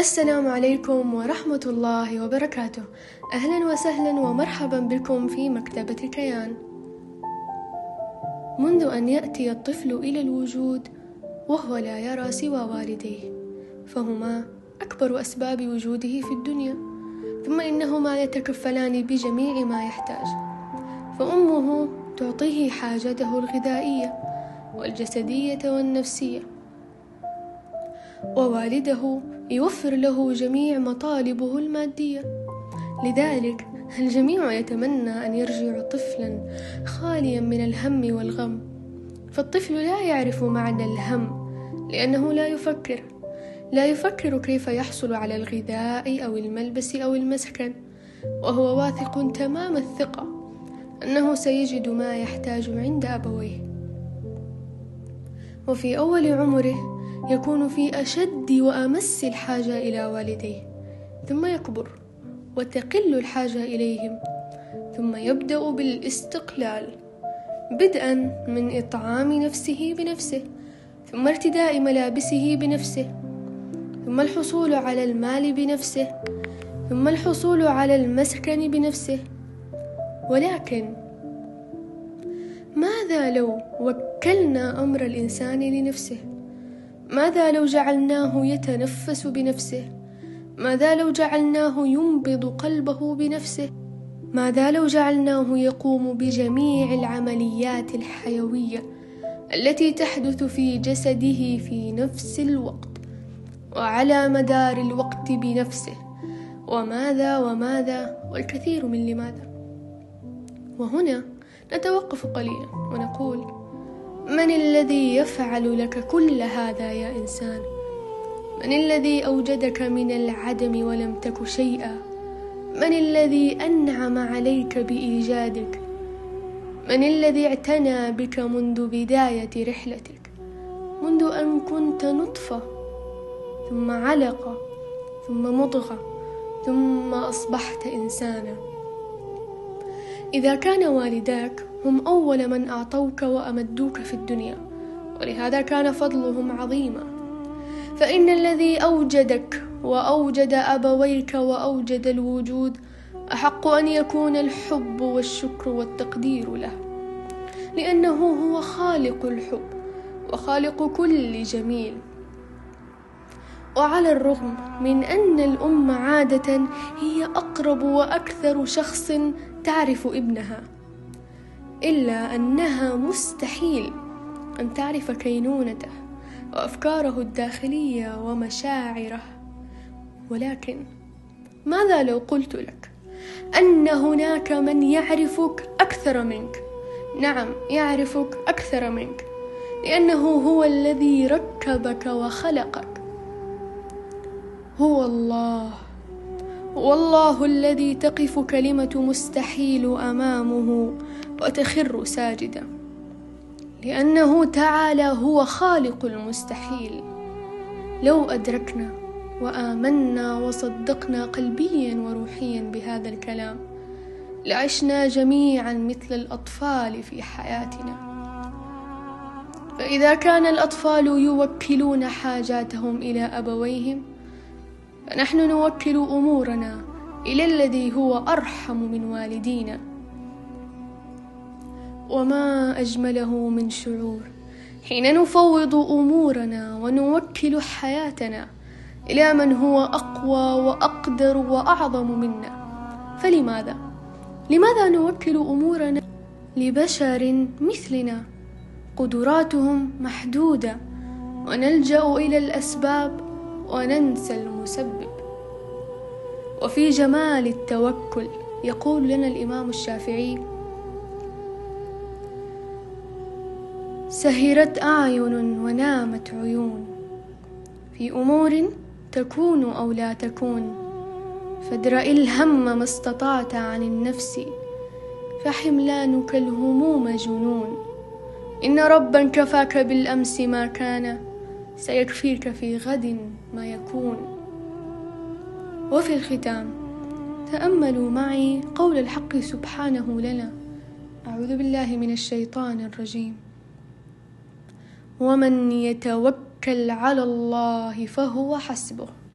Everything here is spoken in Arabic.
السلام عليكم ورحمة الله وبركاته. أهلا وسهلا ومرحبا بكم في مكتبة كيان. منذ أن يأتي الطفل إلى الوجود وهو لا يرى سوى والديه فهما أكبر أسباب وجوده في الدنيا ثم إنهما يتكفلان بجميع ما يحتاج. فأمه تعطيه حاجته الغذائية والجسدية والنفسية. ووالده يوفر له جميع مطالبه المادية. لذلك الجميع يتمنى أن يرجع طفلا خاليا من الهم والغم. فالطفل لا يعرف معنى الهم لأنه لا يفكر. لا يفكر كيف يحصل على الغذاء أو الملبس أو المسكن. وهو واثق تمام الثقة أنه سيجد ما يحتاج عند أبويه. وفي أول عمره يكون في أشد وأمس الحاجة إلى والديه ثم يكبر وتقل الحاجة إليهم ثم يبدأ بالاستقلال بدءا من إطعام نفسه بنفسه ثم ارتداء ملابسه بنفسه ثم الحصول على المال بنفسه ثم الحصول على المسكن بنفسه. ولكن ماذا لو وكلنا أمر الإنسان لنفسه؟ ماذا لو جعلناه يتنفس بنفسه؟ ماذا لو جعلناه ينبض قلبه بنفسه؟ ماذا لو جعلناه يقوم بجميع العمليات الحيوية التي تحدث في جسده في نفس الوقت وعلى مدار الوقت بنفسه؟ وماذا وماذا والكثير من لماذا؟ وهنا نتوقف قليلا ونقول من الذي يفعل لك كل هذا يا إنسان؟ من الذي أوجدك من العدم ولم تك شيئا؟ من الذي أنعم عليك بإيجادك؟ من الذي اعتنى بك منذ بداية رحلتك؟ منذ أن كنت نطفة ثم علقه ثم مضغه ثم أصبحت إنسانا. إذا كان والداك هم أول من أعطوك وأمدوك في الدنيا ولهذا كان فضلهم عظيما. فإن الذي أوجدك وأوجد أبويك وأوجد الوجود أحق أن يكون الحب والشكر والتقدير له لأنه هو خالق الحب وخالق كل جميل. وعلى الرغم من أن الأم عادة هي أقرب وأكثر شخص تعرف ابنها إلا أنها مستحيل أن تعرف كينونته وأفكاره الداخلية ومشاعره. ولكن ماذا لو قلت لك أن هناك من يعرفك أكثر منك؟ نعم يعرفك أكثر منك لأنه هو الذي ركبك وخلقك. هو الله. والله الذي تقف كلمة مستحيل أمامه وتخر ساجدا لأنه تعالى هو خالق المستحيل. لو أدركنا وآمنا وصدقنا قلبيا وروحيا بهذا الكلام لعشنا جميعا مثل الأطفال في حياتنا. فإذا كان الأطفال يوكلون حاجاتهم إلى أبويهم فنحن نوكل أمورنا إلى الذي هو أرحم من والدينا. وما أجمله من شعور. حين نفوض أمورنا ونوكل حياتنا إلى من هو أقوى وأقدر وأعظم منا. فلماذا؟ لماذا نوكل أمورنا لبشر مثلنا؟ قدراتهم محدودة. ونلجأ إلى الأسباب وننسى المسبب. وفي جمال التوكل يقول لنا الإمام الشافعي سهرت أعين ونامت عيون. في أمور تكون أو لا تكون فادرأ الهم ما استطعت عن النفس فحملانك الهموم جنون. إن ربا كفاك بالأمس ما كان سيكفيك في غد ما يكون. وفي الختام تأملوا معي قول الحق سبحانه لنا. أعوذ بالله من الشيطان الرجيم. ومن يتوكل على الله فهو حسبه.